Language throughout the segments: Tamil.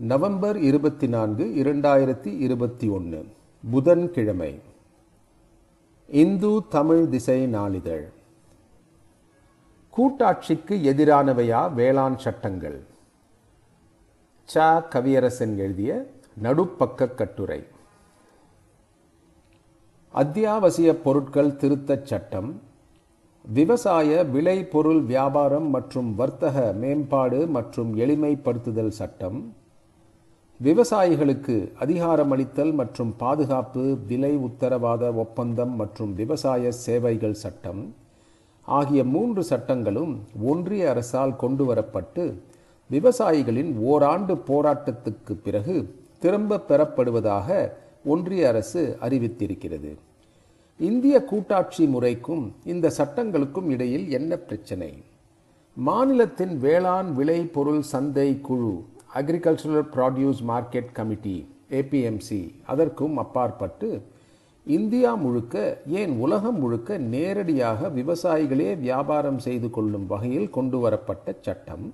நவம்பர் இருபத்தி நான்கு இரண்டாயிரத்தி இருபத்தி ஒன்று புதன்கிழமை. இந்து தமிழ் திசை நாளிதழ். கூட்டாட்சிக்கு எதிரானவையா வேளாண் சட்டங்கள்? ச. கவியரசன் எழுதிய நடுப்பக்க கட்டுரை. அத்தியாவசிய பொருட்கள் திருத்தச் சட்டம். விவசாய விளைபொருள் வியாபாரம் மற்றும் வர்த்தக மேம்பாடு மற்றும் எளிமைப்படுத்துதல் சட்டம். விவசாயிகளுக்கு அதிகாரமளித்தல் மற்றும் பாதுகாப்பு விலை உத்தரவாத ஒப்பந்தம் மற்றும் விவசாய சேவைகள் சட்டம் ஆகிய மூன்று சட்டங்களும் ஒன்றிய அரசால் கொண்டு வரப்பட்டு விவசாயிகளின் ஓராண்டு போராட்டத்துக்கு பிறகு திரும்ப பெறப்படுவதாக ஒன்றிய அரசு அறிவித்திருக்கிறது. இந்திய கூட்டாட்சி முறைக்கும் இந்த சட்டங்களுக்கும் இடையில் என்ன பிரச்சனை? மாநிலத்தின் வேளாண் விளை பொருள் சந்தை குழு agricultural produce market committee APMC அதற்கும் அப்பாற்பட்டு இந்தியா முழுக்க ஏன் உலகம் முழுக்க நேரடியாக விவசாயிகளே வியாபாரம் செய்து கொள்ளும் வகையில் கொண்டு வரப்பட்ட சட்டம்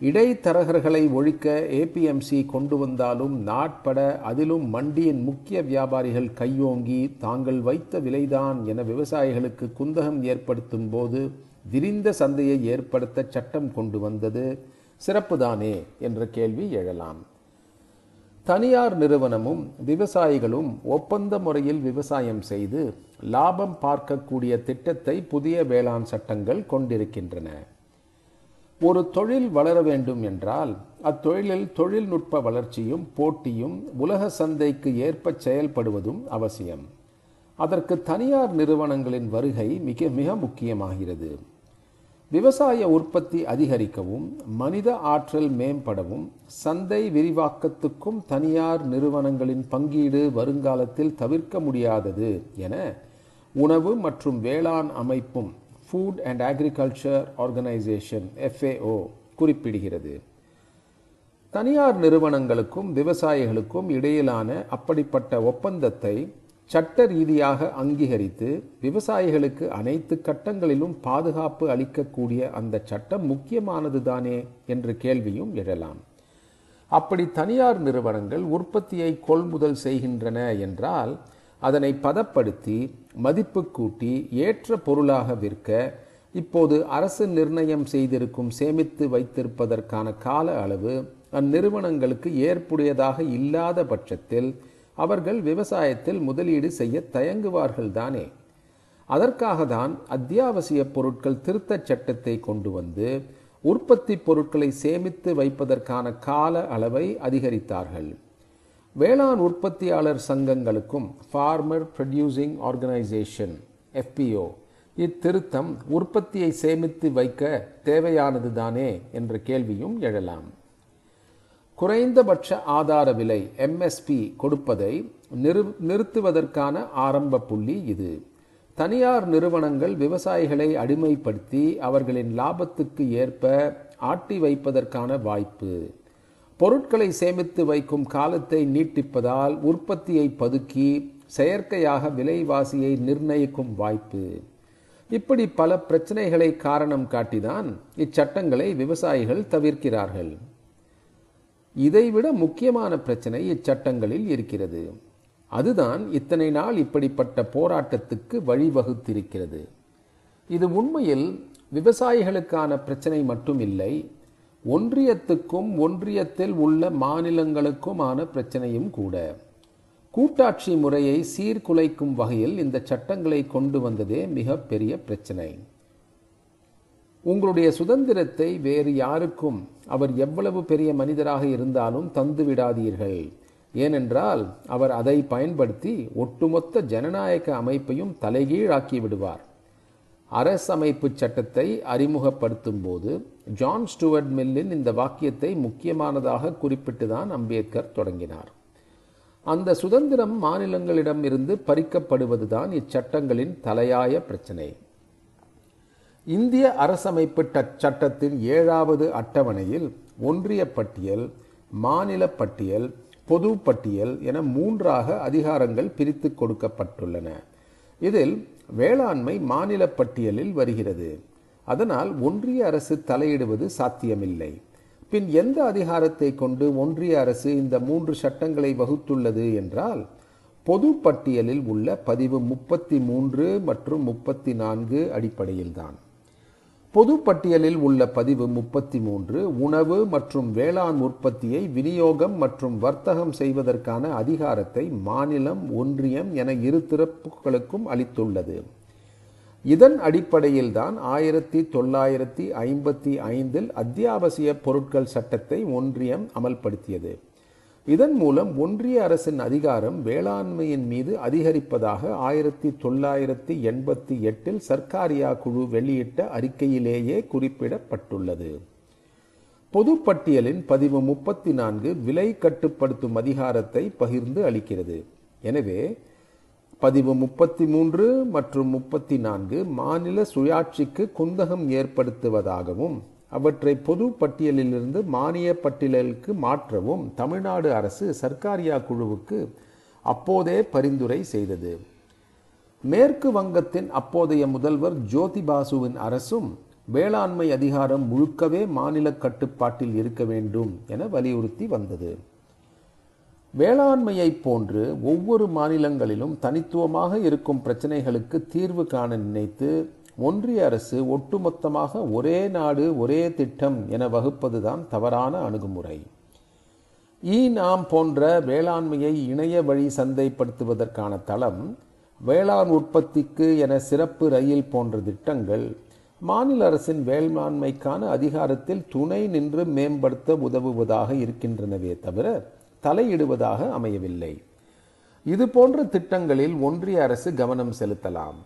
இடைத்தரகர்களை ஒழிக்க ஏபிஎம்சி கொண்டு வந்தாலும் நாட்பட அதிலும் மண்டியின் முக்கிய வியாபாரிகள் கையோங்கி தாங்கள் வைத்த விலைதான் என விவசாயிகளுக்கு குந்தகம் ஏற்படுத்தும் போது விரிந்த சந்தையை ஏற்படுத்த சட்டம் கொண்டு வந்தது. சிறப்புதானே என்ற கேள்வி எழலாம். தனியார் நிறுவனமும் விவசாயிகளும் ஒப்பந்த முறையில் விவசாயம் செய்து லாபம் பார்க்கக்கூடிய திட்டத்தை புதிய வேளாண் சட்டங்கள் கொண்டிருக்கின்றன. ஒரு தொழில் வளர வேண்டும் என்றால் அத்தொழிலில் தொழில்நுட்ப வளர்ச்சியும் போட்டியும் உலக சந்தைக்கு ஏற்ப செயல்படுவதும் அவசியம். அதற்கு தனியார் நிறுவனங்களின் வருகை மிக மிக முக்கியமாகிறது. விவசாய உற்பத்தி அதிகரிக்கவும் மனித ஆற்றல் மேம்படவும் சந்தை விரிவாக்கத்துக்கும் தனியார் நிறுவனங்களின் பங்கீடு வருங்காலத்தில் தவிர்க்க முடியாதது என உணவு மற்றும் வேளாண் அமைப்பும் food and agriculture organization FAO குறிப்பிடுகிறது. தனியார் நிறுவனங்களுக்கும் விவசாயிகளுக்கும் இடையிலான அப்படிப்பட்ட ஒப்பந்தத்தை சட்ட ரீதியாக அங்கீகரித்து விவசாயிகளுக்கு அனைத்து கட்டங்களிலும் பாதுகாப்பு அளிக்கக்கூடிய அந்த சட்டம் முக்கியமானது தானே என்ற கேள்வியும் எழலாம். அப்படி தனியார் நிறுவனங்கள் உற்பத்தியை கொள்முதல் செய்கின்றன என்றால் அதனை பதப்படுத்தி மதிப்பு கூட்டி ஏற்ற பொருளாக விற்க இப்போது அரசு நிர்ணயம் செய்திருக்கும் சேமித்து வைத்திருப்பதற்கான கால அளவு அந்நிறுவனங்களுக்கு ஏற்புடையதாக இல்லாத பட்சத்தில் அவர்கள் விவசாயத்தில் முதலீடு செய்ய தயங்குவார்கள் தானே அதற்காக தான் அத்தியாவசிய பொருட்கள் திருத்தச் சட்டத்தை கொண்டு வந்து உற்பத்தி பொருட்களை சேமித்து வைப்பதற்கான கால அளவை அதிகரித்தார்கள். வேளாண் உற்பத்தியாளர் சங்கங்களுக்கும் ஃபார்மர் ப்ரொடியூசிங் ஆர்கனைசேஷன் எஃபிஓ இத்திருத்தம் உற்பத்தியை சேமித்து வைக்க தேவையானது தானே என்ற கேள்வியும் எழலாம். குறைந்தபட்ச ஆதார விலை எம்எஸ்பி கொடுப்பதை நிறு நிறுத்துவதற்கான ஆரம்ப புள்ளி இது. தனியார் நிறுவனங்கள் விவசாயிகளை அடிமைப்படுத்தி அவர்களின் லாபத்துக்கு ஏற்ப ஆட்டி வைப்பதற்கான வாய்ப்பு. பொருட்களை சேமித்து வைக்கும் காலத்தை நீட்டிப்பதால் உற்பத்தியை பதுக்கி செயற்கையாக விலைவாசியை நிர்ணயிக்கும் வாய்ப்பு. இப்படி பல பிரச்சனைகளை காரணம் காட்டிதான் இச்சட்டங்களை விவசாயிகள் தவிர்க்கிறார்கள். இதைவிட முக்கியமான பிரச்சனை இச்சட்டங்களில் இருக்கிறது. அதுதான் இத்தனை நாள் இப்படிப்பட்ட போராட்டத்துக்கு வழிவகுத்திருக்கிறது. இது உண்மையில் விவசாயிகளுக்கான பிரச்சனை மட்டும் இல்லை ஒன்றியத்துக்கும் ஒன்றியத்தில் உள்ள மாநிலங்களுக்குமான பிரச்சனையும் கூட. கூட்டாட்சி முறையை சீர்குலைக்கும் வகையில் இந்த சட்டங்களை கொண்டு வந்ததே மிகப்பெரிய பிரச்சனை. உங்களுடைய சுதந்திரத்தை வேறு யாருக்கும் அவர் எவ்வளவு பெரிய மனிதராக இருந்தாலும் தந்து விடாதீர்கள். ஏனென்றால் அவர் அதை பயன்படுத்தி ஒட்டுமொத்த ஜனநாயக அமைப்பையும் தலைகீழாக்கி விடுவார். அரசமைப்பு சட்டத்தை அறிமுகப்படுத்தும் போது ஜான் ஸ்டுவர்ட் மில்லின் இந்த வாக்கியத்தை முக்கியமானதாக குறிப்பிட்டுதான் அம்பேத்கர் தொடங்கினார். அந்த சுதந்திரம் மாநிலங்களிடம் இருந்து பறிக்கப்படுவதுதான் இச்சட்டங்களின் தலையாய பிரச்சனை. இந்திய அரசமைப்பு சட்டத்தின் ஏழாவது அட்டவணையில் ஒன்றிய பட்டியல் மாநில பட்டியல் பொது பட்டியல் என மூன்றாக அதிகாரங்கள் பிரித்து கொடுக்கப்பட்டுள்ளன. இதில் வேளாண்மை மாநில பட்டியலில் வருகிறது. அதனால் ஒன்றிய அரசு தலையிடுவது சாத்தியமில்லை. பின் எந்த அதிகாரத்தை கொண்டு ஒன்றிய அரசு இந்த மூன்று சட்டங்களை வகுத்துள்ளது என்றால் பொது பட்டியலில் உள்ள பதிவு முப்பத்தி மூன்று மற்றும் முப்பத்தி நான்கு அடிப்படையில்தான். பொது பட்டியலில் உள்ள பதிவு முப்பத்தி மூன்று உணவு மற்றும் வேளாண் உற்பத்தியை விநியோகம் மற்றும் வர்த்தகம் செய்வதற்கான அதிகாரத்தை மாநிலம் ஒன்றியம் என இரு திறப்புகளுக்கும் அளித்துள்ளது. இதன் அடிப்படையில்தான் ஆயிரத்தி தொள்ளாயிரத்தி ஐம்பத்தி ஐந்தில் அத்தியாவசிய பொருட்கள் சட்டத்தை ஒன்றியம் அமல்படுத்தியது. இதன் மூலம் ஒன்றிய அரசின் அதிகாரம் வேளாண்மையின் மீது அதிகரிப்பதாக ஆயிரத்தி தொள்ளாயிரத்தி எண்பத்தி எட்டில் சர்க்காரியா குழு வெளியிட்ட அறிக்கையிலேயே குறிப்பிடப்பட்டுள்ளது. பொதுப்பட்டியலின் பதிவு முப்பத்தி நான்கு விலை கட்டுப்படுத்தும் அதிகாரத்தை பகிர்ந்து அளிக்கிறது. எனவே பதிவு முப்பத்தி மூன்று மற்றும் முப்பத்தி நான்கு மாநில சுயாட்சிக்கு குந்தகம் ஏற்படுத்துவதாகவும் அவற்றை பொது பட்டியலிலிருந்து மானிய பட்டியலுக்கு மாற்றவும் தமிழ்நாடு அரசு சர்க்காரியா குழுவுக்கு அப்போதே பரிந்துரை செய்தது. மேற்கு வங்கத்தின் அப்போதைய முதல்வர் ஜோதி பாசுவின் அரசும் வேளாண்மை அதிகாரம் முழுக்கவே மாநில கட்டுப்பாட்டில் இருக்க வேண்டும் என வலியுறுத்தி வந்தது. வேளாண்மையைப் போன்று ஒவ்வொரு மாநிலங்களிலும் தனித்துவமாக இருக்கும் பிரச்சனைகளுக்கு தீர்வு காண நினைத்து ஒன்றிய அரசு ஒட்டுமொத்தமாக ஒரே நாடு ஒரே திட்டம் என வகுப்பதுதான் தவறான அணுகுமுறை. ஈ நாம் போன்ற வேளாண்மையை இணைய வழி சந்தைப்படுத்துவதற்கான தளம் வேளாண் உற்பத்திக்கு என சிறப்பு ரயில் போன்ற திட்டங்கள் மாநில அரசின் வேளாண்மைக்கான அதிகாரத்தில் துணை நின்று மேம்படுத்த உதவுவதாக இருக்கின்றனவே தவிர தலையிடுவதாக அமையவில்லை. இது போன்ற திட்டங்களில் ஒன்றிய அரசு கவனம் செலுத்தலாம்.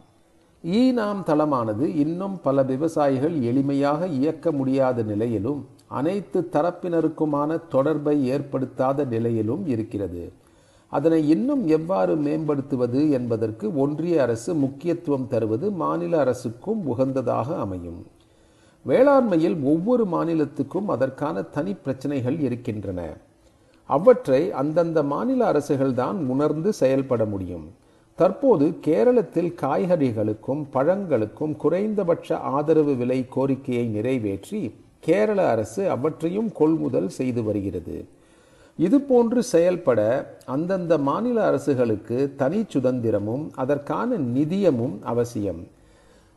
ஈ நாம் தளமானது இன்னும் பல விவசாயிகள் எளிமையாக இயக்க முடியாத நிலையிலும் அனைத்து தரப்பினருக்குமான தொடர்பை ஏற்படுத்தாத நிலையிலும் இருக்கிறது. அதனை இன்னும் எவ்வாறு மேம்படுத்துவது என்பதற்கு ஒன்றிய அரசு முக்கியத்துவம் தருவது மாநில அரசுக்கும் உகந்ததாக அமையும். வேளாண்மையில் ஒவ்வொரு மாநிலத்துக்கும் அதற்கான தனி பிரச்சனைகள் இருக்கின்றன. அவற்றை அந்தந்த மாநில அரசுகள்தான் உணர்ந்து செயல்பட முடியும். தற்போது கேரளத்தில் காய்கறிகளுக்கும் பழங்களுக்கும் குறைந்தபட்ச ஆதரவு விலை கோரிக்கையை நிறைவேற்றி கேரள அரசு அவற்றையும் கொள்முதல் செய்து வருகிறது. இதுபோன்று செயல்பட அந்தந்த மாநில அரசுகளுக்கு தனி சுதந்திரமும் அதற்கான நிதியமும் அவசியம்.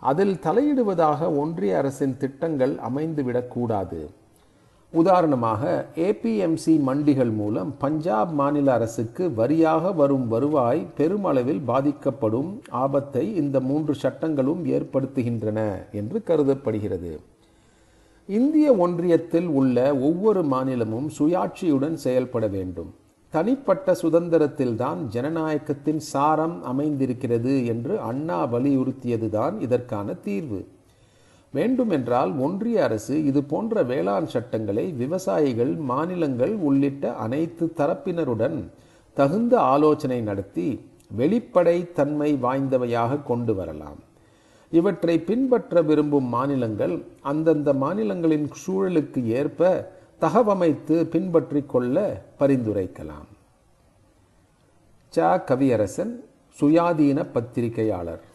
அதில் தலையிடுவதாக ஒன்றிய அரசின் திட்டங்கள் அமைந்துவிடக்கூடாது உதாரணமாக ஏபிஎம்சி மண்டிகள் மூலம் பஞ்சாப் மாநில அரசுக்கு வரியாக வரும் வருவாய் பெருமளவில் பாதிக்கப்படும் ஆபத்தை இந்த மூன்று சட்டங்களும் ஏற்படுத்துகின்றன என்று கருதப்படுகிறது. இந்திய ஒன்றியத்தில் உள்ள ஒவ்வொரு மாநிலமும் சுயாட்சியுடன் செயல்பட வேண்டும். தனிப்பட்ட சுதந்திரத்தில்தான் ஜனநாயகத்தின் சாரம் அமைந்திருக்கிறது என்று அண்ணா வலியுறுத்தியதுதான் இதற்கான தீர்வு. வேண்டுமென்றால் ஒன்றிய அரசு இது போன்ற வேளாண் சட்டங்களை விவசாயிகள் மாநிலங்கள் உள்ளிட்ட அனைத்து தரப்பினருடன் தகுந்த ஆலோசனை நடத்தி வெளிப்படை தன்மை வாய்ந்தவையாக கொண்டு வரலாம். இவற்றை பின்பற்ற விரும்பும் மாநிலங்கள் அந்தந்த மாநிலங்களின் சூழலுக்கு ஏற்ப தகவமைத்து பின்பற்றிக் கொள்ள பரிந்துரைக்கலாம். ச. கவியரசன் சுயாதீன பத்திரிகையாளர்.